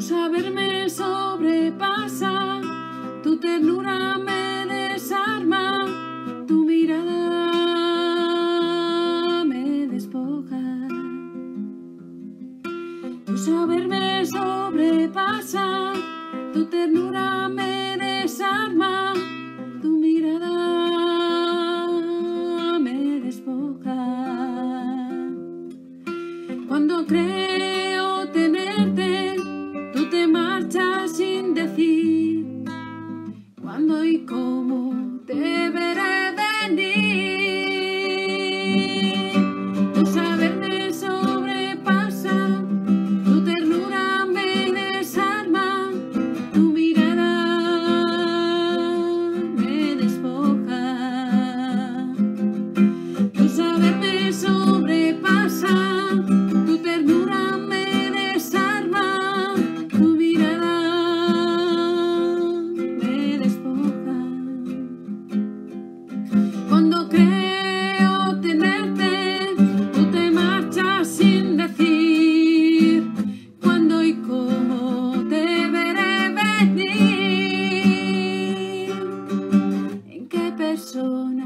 saber me sobrepasa, tu ternura me desarma, tu mirada me despoja. Tu saber me sobrepasa, tu ternura me desarma, tu mirada me despoja. Cuando creo so